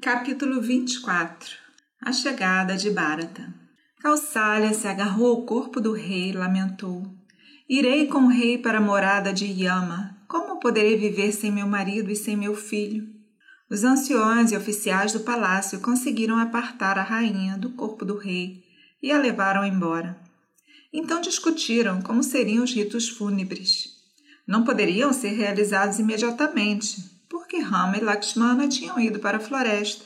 Capítulo 24 A chegada de Bharata Kausalya se agarrou ao corpo do rei e lamentou. Irei com o rei para a morada de Yama. Como poderei viver sem meu marido e sem meu filho? Os anciões e oficiais do palácio conseguiram apartar a rainha do corpo do rei e a levaram embora. Então discutiram como seriam os ritos fúnebres. Não poderiam ser realizados imediatamente, porque Rama e Lakshmana tinham ido para a floresta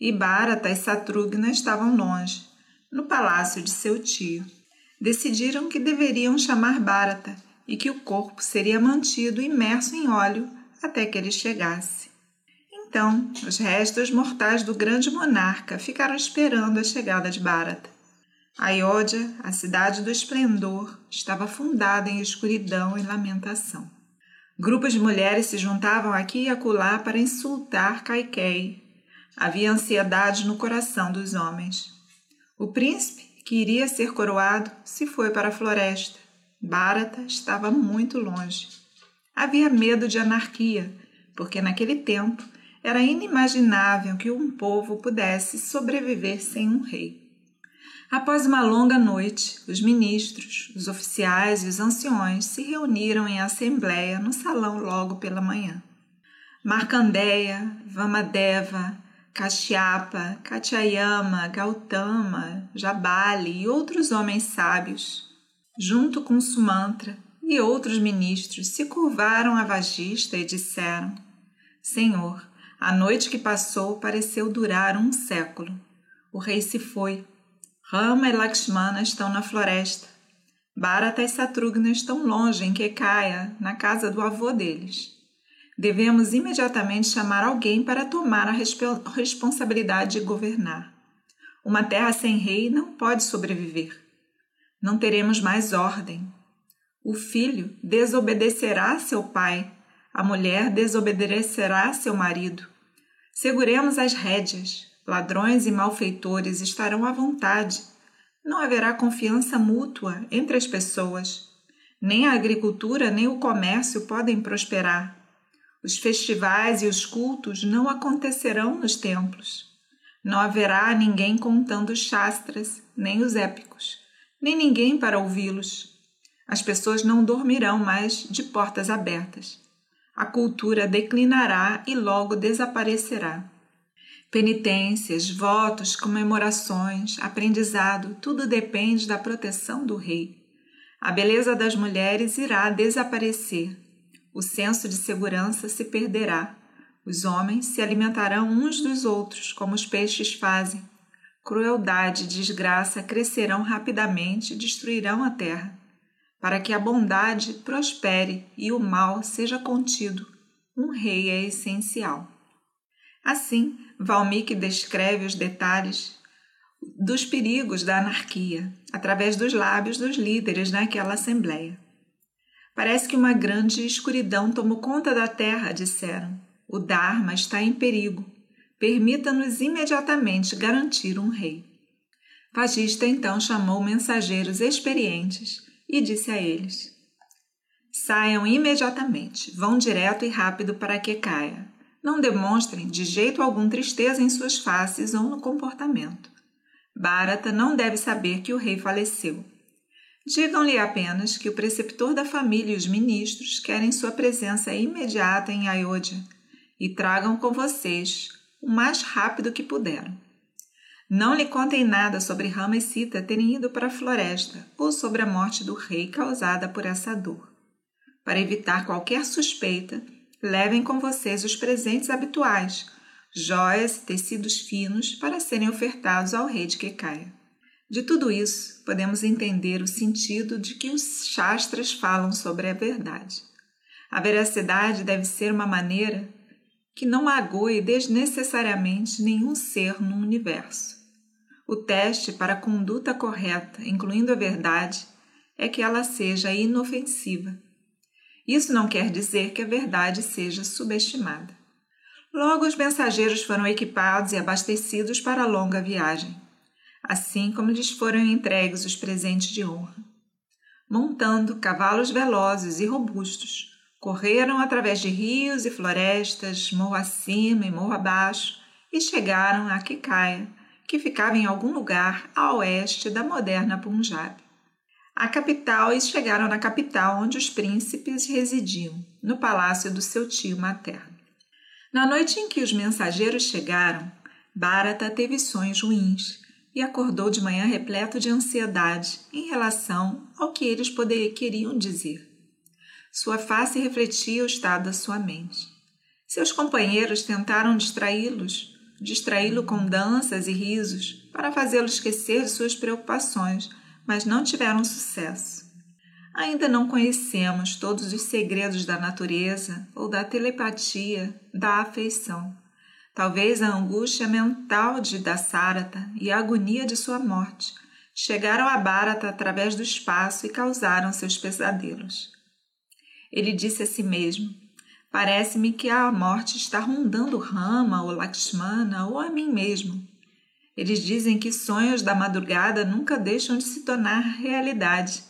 e Bharata e Satrugna estavam longe, no palácio de seu tio. Decidiram que deveriam chamar Bharata e que o corpo seria mantido imerso em óleo até que ele chegasse. Então, os restos mortais do grande monarca ficaram esperando a chegada de Bharata. Ayodhya, a cidade do esplendor, estava fundada em escuridão e lamentação. Grupos de mulheres se juntavam aqui e acolá para insultar Kaikei. Havia ansiedade no coração dos homens. O príncipe, que iria ser coroado, se foi para a floresta. Bharata estava muito longe. Havia medo de anarquia, porque naquele tempo era inimaginável que um povo pudesse sobreviver sem um rei. Após uma longa noite, os ministros, os oficiais e os anciões se reuniram em assembleia no salão logo pela manhã. Markandeya, Vamadeva, Kashyapa, Katyayama, Gautama, Jabali e outros homens sábios, junto com Sumantra e outros ministros, se curvaram a Vagista e disseram: Senhor, a noite que passou pareceu durar um século. O rei se foi Rama e Lakshmana estão na floresta. Bharata e Satrugna estão longe, em Kekaya, na casa do avô deles. Devemos imediatamente chamar alguém para tomar a resp responsabilidade de governar. Uma terra sem rei não pode sobreviver. Não teremos mais ordem. O filho desobedecerá seu pai, a mulher desobedecerá seu marido. Seguremos as rédeas, Ladrões e malfeitores estarão à vontade. Não haverá confiança mútua entre as pessoas. Nem a agricultura nem o comércio podem prosperar. Os festivais e os cultos não acontecerão nos templos. Não haverá ninguém contando os shastras, nem os épicos, nem ninguém para ouvi-los. As pessoas não dormirão mais de portas abertas. A cultura declinará e logo desaparecerá. Penitências, votos, comemorações, aprendizado, tudo depende da proteção do rei. A beleza das mulheres irá desaparecer. O senso de segurança se perderá. Os homens se alimentarão uns dos outros, como os peixes fazem. Crueldade e desgraça crescerão rapidamente e destruirão a terra. Para que a bondade prospere e o mal seja contido, um rei é essencial. Assim, Valmiki descreve os detalhes dos perigos da anarquia através dos lábios dos líderes naquela assembleia. Parece que uma grande escuridão tomou conta da terra, disseram. O Dharma está em perigo. Permita-nos imediatamente garantir um rei. Vagista então chamou mensageiros experientes e disse a eles: Saiam imediatamente, vão direto e rápido para Kekaya. Não demonstrem de jeito algum tristeza em suas faces ou no comportamento. Bharata não deve saber que o rei faleceu. Digam-lhe apenas que o preceptor da família e os ministros querem sua presença imediata em Ayodhya e tragam com vocês o mais rápido que puderam. Não lhe contem nada sobre Rama e Sita terem ido para a floresta ou sobre a morte do rei causada por essa dor. Para evitar qualquer suspeita, Levem com vocês os presentes habituais, joias e tecidos finos para serem ofertados ao rei de Kekaya. De tudo isso, podemos entender o sentido de que os Shastras falam sobre a verdade. A veracidade deve ser uma maneira que não magoe desnecessariamente nenhum ser no universo. O teste para a conduta correta, incluindo a verdade, é que ela seja inofensiva isso não quer dizer que a verdade seja subestimada. Logo, os mensageiros foram equipados e abastecidos para a longa viagem, assim como lhes foram entregues os presentes de honra. Montando cavalos velozes e robustos, correram através de rios e florestas, morro acima e morro abaixo, e chegaram a Kikaya, que ficava em algum lugar a oeste da moderna Punjab. A capital e chegaram na capital onde os príncipes residiam, no palácio do seu tio materno. Na noite em que os mensageiros chegaram, Bharata teve sonhos ruins e acordou de manhã repleto de ansiedade em relação ao que eles poderiam queriam dizer. Sua face refletia o estado da sua mente. Seus companheiros tentaram distraí-los, distraí-lo com danças e risos para fazê-lo esquecer de suas preocupações, mas não tiveram sucesso. Ainda não conhecemos todos os segredos da natureza ou da telepatia, da afeição. Talvez a angústia mental de Dassarata e a agonia de sua morte chegaram a Bharata através do espaço e causaram seus pesadelos. Ele disse a si mesmo: Parece-me que a morte está rondando Rama ou Lakshmana ou a mim mesmo. Eles dizem que sonhos da madrugada nunca deixam de se tornar realidade.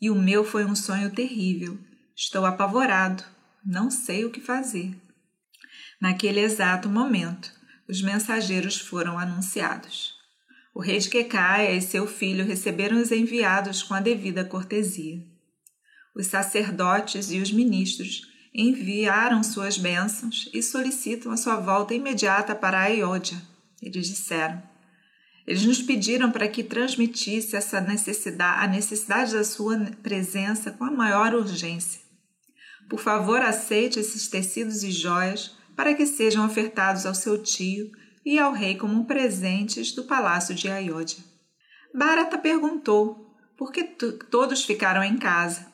E o meu foi um sonho terrível. Estou apavorado. Não sei o que fazer. Naquele exato momento, os mensageiros foram anunciados. O rei de Quecaia e seu filho receberam os enviados com a devida cortesia. Os sacerdotes e os ministros enviaram suas bênçãos e solicitam a sua volta imediata para a. Eles disseram. Eles nos pediram para que transmitisse essa necessidade, a necessidade da sua presença com a maior urgência. Por favor, aceite esses tecidos e joias para que sejam ofertados ao seu tio e ao rei como presentes do palácio de Ayodhya. Bharata perguntou por que todos ficaram em casa.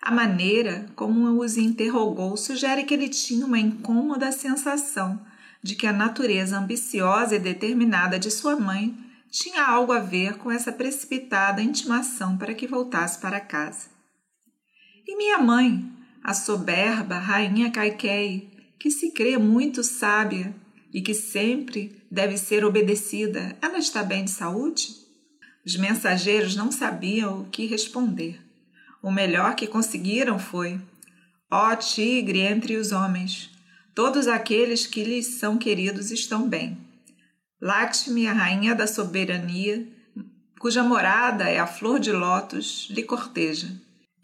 A maneira como os interrogou sugere que ele tinha uma incômoda sensação de que a natureza ambiciosa e determinada de sua mãe tinha algo a ver com essa precipitada intimação para que voltasse para casa. E minha mãe, a soberba rainha Kaikei, que se crê muito sábia e que sempre deve ser obedecida, ela está bem de saúde? Os mensageiros não sabiam o que responder. O melhor que conseguiram foi: Ó oh, tigre entre os homens, todos aqueles que lhes são queridos estão bem. Lakshmi, a rainha da soberania, cuja morada é a flor de lótus, lhe corteja.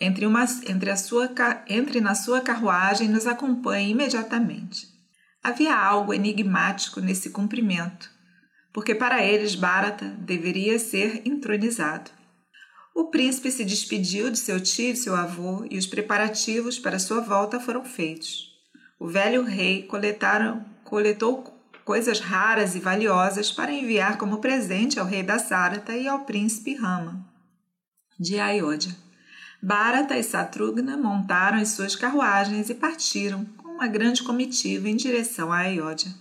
Entre, uma, entre, a sua, entre na sua carruagem e nos acompanhe imediatamente. Havia algo enigmático nesse cumprimento, porque para eles Bharata deveria ser entronizado. O príncipe se despediu de seu tio e seu avô e os preparativos para sua volta foram feitos. O velho rei coletaram, coletou coisas raras e valiosas para enviar como presente ao rei da Sarata e ao príncipe Rama de Ayodhya. Bharata e Satrugna montaram as suas carruagens e partiram com uma grande comitiva em direção a Ayodhya.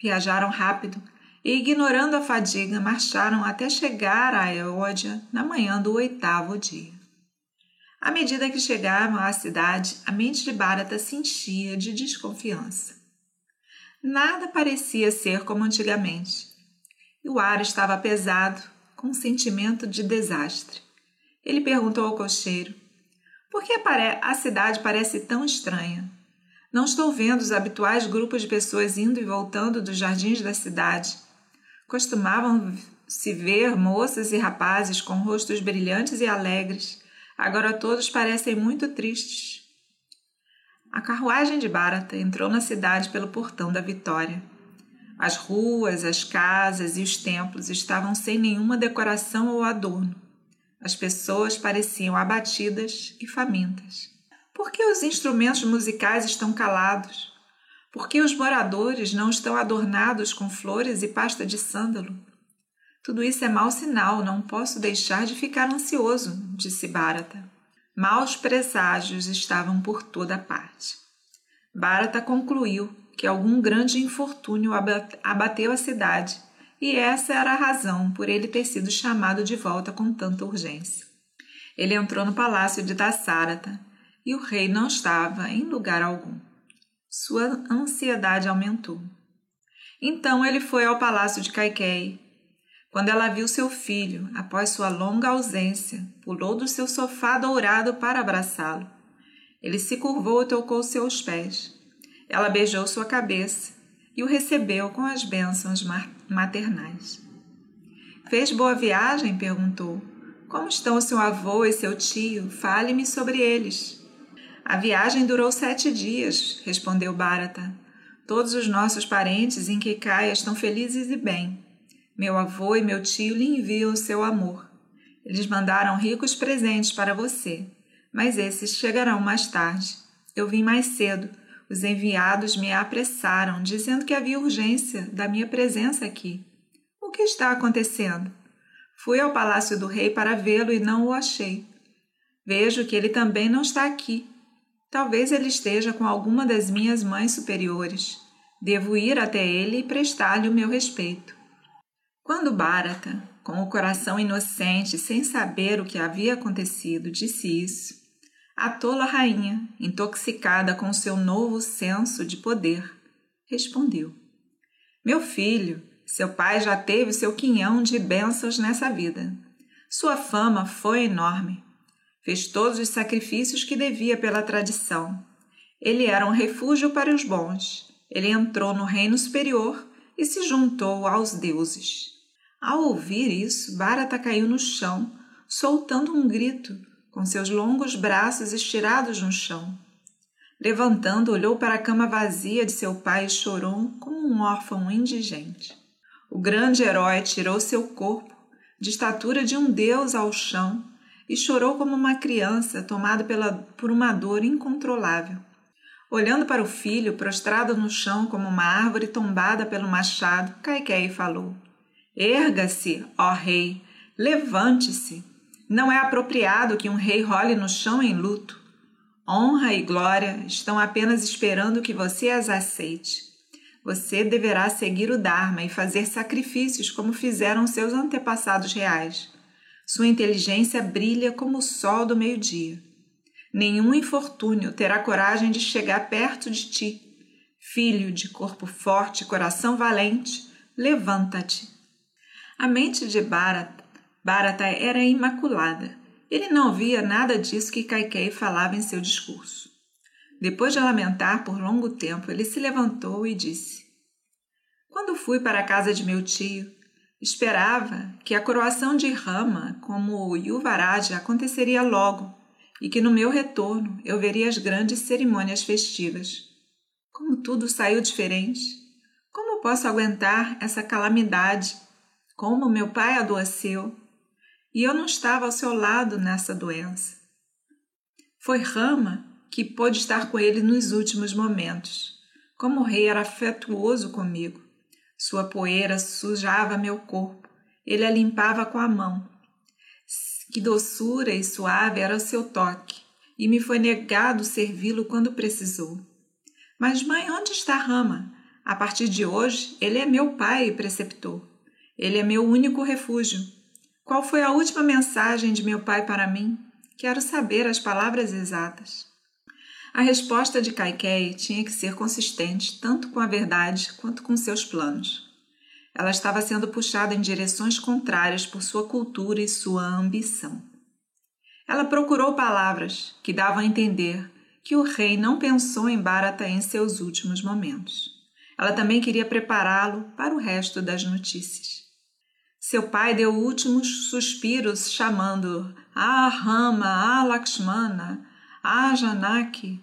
Viajaram rápido e, ignorando a fadiga, marcharam até chegar a Eódia na manhã do oitavo dia. À medida que chegavam à cidade, a mente de Bharata se enchia de desconfiança. Nada parecia ser como antigamente, e o ar estava pesado, com um sentimento de desastre. Ele perguntou ao cocheiro: Por que a cidade parece tão estranha? Não estou vendo os habituais grupos de pessoas indo e voltando dos jardins da cidade Costumavam se ver moças e rapazes com rostos brilhantes e alegres. Agora todos parecem muito tristes. A carruagem de Bharata entrou na cidade pelo portão da Vitória. As ruas, as casas e os templos estavam sem nenhuma decoração ou adorno. As pessoas pareciam abatidas e famintas. Por que os instrumentos musicais estão calados? Por que os moradores não estão adornados com flores e pasta de sândalo? Tudo isso é mau sinal, não posso deixar de ficar ansioso, disse Bharata. Maus presságios estavam por toda parte. Bharata concluiu que algum grande infortúnio abateu a cidade e essa era a razão por ele ter sido chamado de volta com tanta urgência. Ele entrou no palácio de Dassarata e o rei não estava em lugar algum. Sua ansiedade aumentou. Então ele foi ao palácio de Kaikei. Quando ela viu seu filho, após sua longa ausência, pulou do seu sofá dourado para abraçá-lo. Ele se curvou e tocou seus pés. Ela beijou sua cabeça. e o recebeu com as bênçãos maternais. Fez boa viagem? perguntou. Como estão seu avô e seu tio? Fale-me sobre eles. A viagem durou sete dias, respondeu Bharata. Todos os nossos parentes em Kikaya estão felizes e bem. Meu avô e meu tio lhe enviam o seu amor. Eles mandaram ricos presentes para você, mas esses chegarão mais tarde. Eu vim mais cedo. Os enviados me apressaram, dizendo que havia urgência da minha presença aqui. O que está acontecendo? Fui ao palácio do rei para vê-lo e não o achei. Vejo que ele também não está aqui. Talvez ele esteja com alguma das minhas mães superiores. Devo ir até ele e prestar-lhe o meu respeito. Quando Bharata, com o coração inocente, sem saber o que havia acontecido, disse isso, a tola rainha, intoxicada com seu novo senso de poder, respondeu: Meu filho, seu pai já teve seu quinhão de bênçãos nessa vida. Sua fama foi enorme. Fez todos os sacrifícios que devia pela tradição. Ele era um refúgio para os bons. Ele entrou no reino superior e se juntou aos deuses. Ao ouvir isso, Bharata caiu no chão, soltando um grito, com seus longos braços estirados no chão. Levantando, olhou para a cama vazia de seu pai e chorou como um órfão indigente. O grande herói tirou seu corpo, de estatura de um deus, ao chão e chorou como uma criança tomada pela, por uma dor incontrolável. Olhando para o filho, prostrado no chão como uma árvore tombada pelo machado, Caiquei falou: Erga-se, ó rei, levante-se. Não é apropriado que um rei role no chão em luto. Honra e glória estão apenas esperando que você as aceite. Você deverá seguir o Dharma e fazer sacrifícios como fizeram seus antepassados reais. Sua inteligência brilha como o sol do meio-dia. Nenhum infortúnio terá coragem de chegar perto de ti. Filho de corpo forte e coração valente, levanta-te. A mente de Bharata, Bharata era imaculada. Ele não via nada disso que Kaikei falava em seu discurso. Depois de lamentar por longo tempo, ele se levantou e disse: Quando fui para a casa de meu tio, esperava que a coroação de Rama como Yuvaraja aconteceria logo e que no meu retorno eu veria as grandes cerimônias festivas. Como tudo saiu diferente, como posso aguentar essa calamidade como meu pai adoeceu e eu não estava ao seu lado nessa doença. Foi Rama que pôde estar com ele nos últimos momentos. Como o rei era afetuoso comigo, sua poeira sujava meu corpo, ele a limpava com a mão. Que doçura e suave era o seu toque, e me foi negado servi-lo quando precisou. Mas, mãe, onde está Rama? A partir de hoje, ele é meu pai e preceptor. Ele é meu único refúgio. Qual foi a última mensagem de meu pai para mim? Quero saber as palavras exatas. A resposta de Kaikei tinha que ser consistente tanto com a verdade quanto com seus planos. Ela estava sendo puxada em direções contrárias por sua cultura e sua ambição. Ela procurou palavras que davam a entender que o rei não pensou em Bharata em seus últimos momentos. Ela também queria prepará-lo para o resto das notícias. Seu pai deu últimos suspiros chamando Ah Rama, Ah Lakshmana, Ah Janaki.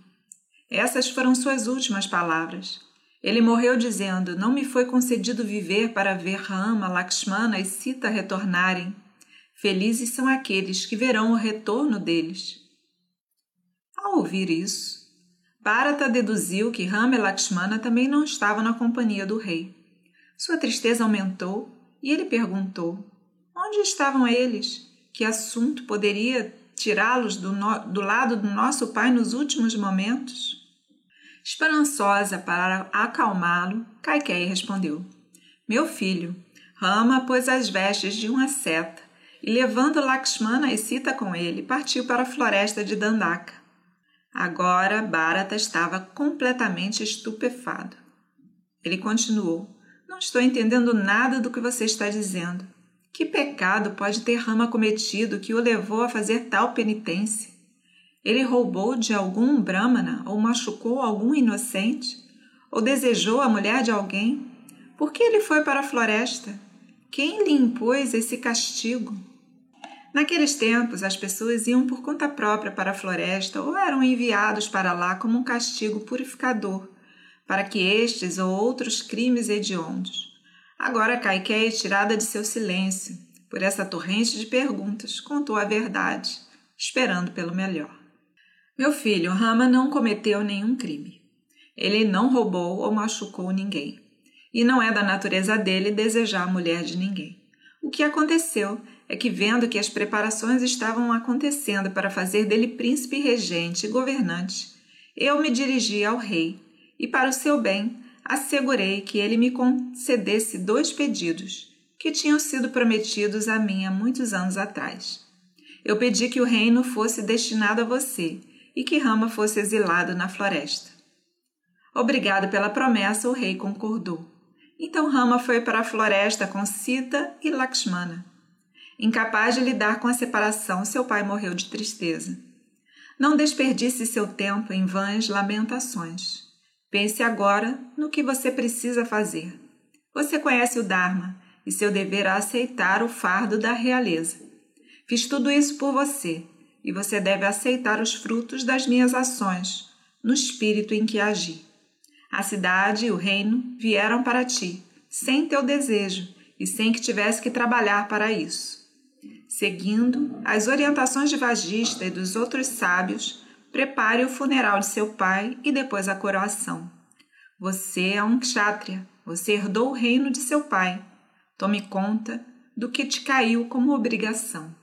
Essas foram suas últimas palavras. Ele morreu dizendo: Não me foi concedido viver para ver Rama, Lakshmana e Sita retornarem. Felizes são aqueles que verão o retorno deles. Ao ouvir isso, Bharata deduziu que Rama e Lakshmana também não estavam na companhia do rei. Sua tristeza aumentou e ele perguntou: Onde estavam eles? Que assunto poderia tirá-los do, no... do lado do nosso pai nos últimos momentos? Esperançosa para acalmá-lo, Kaikei respondeu: Meu filho, Rama pôs as vestes de uma seta e, levando Lakshmana e Sita com ele, partiu para a floresta de Dandaka. Agora Bharata estava completamente estupefado. Ele continuou: não estou entendendo nada do que você está dizendo. Que pecado pode ter Rama cometido que o levou a fazer tal penitência? Ele roubou de algum brahmana ou machucou algum inocente? Ou desejou a mulher de alguém? Por que ele foi para a floresta? Quem lhe impôs esse castigo? Naqueles tempos, as pessoas iam por conta própria para a floresta ou eram enviados para lá como um castigo purificador, para que estes ou outros crimes hediondos. Agora Caiqué é tirada de seu silêncio, por essa torrente de perguntas, contou a verdade, esperando pelo melhor. Meu filho, Rama não cometeu nenhum crime. Ele não roubou ou machucou ninguém. E não é da natureza dele desejar a mulher de ninguém. O que aconteceu é que, vendo que as preparações estavam acontecendo para fazer dele príncipe regente e governante, eu me dirigi ao rei e, para o seu bem, assegurei que ele me concedesse dois pedidos que tinham sido prometidos a mim há muitos anos atrás. Eu pedi que o reino fosse destinado a você e que Rama fosse exilado na floresta. Obrigado pela promessa, o rei concordou. Então Rama foi para a floresta com Sita e Lakshmana. Incapaz de lidar com a separação, seu pai morreu de tristeza. Não desperdice seu tempo em vãs lamentações. Pense agora no que você precisa fazer. Você conhece o Dharma e seu dever é aceitar o fardo da realeza. Fiz tudo isso por você e você deve aceitar os frutos das minhas ações, no espírito em que agi. A cidade e o reino vieram para ti, sem teu desejo e sem que tivesse que trabalhar para isso. Seguindo as orientações de Vagista e dos outros sábios, prepare o funeral de seu pai e depois a coroação. Você é um kshatriya, você herdou o reino de seu pai. Tome conta do que te caiu como obrigação.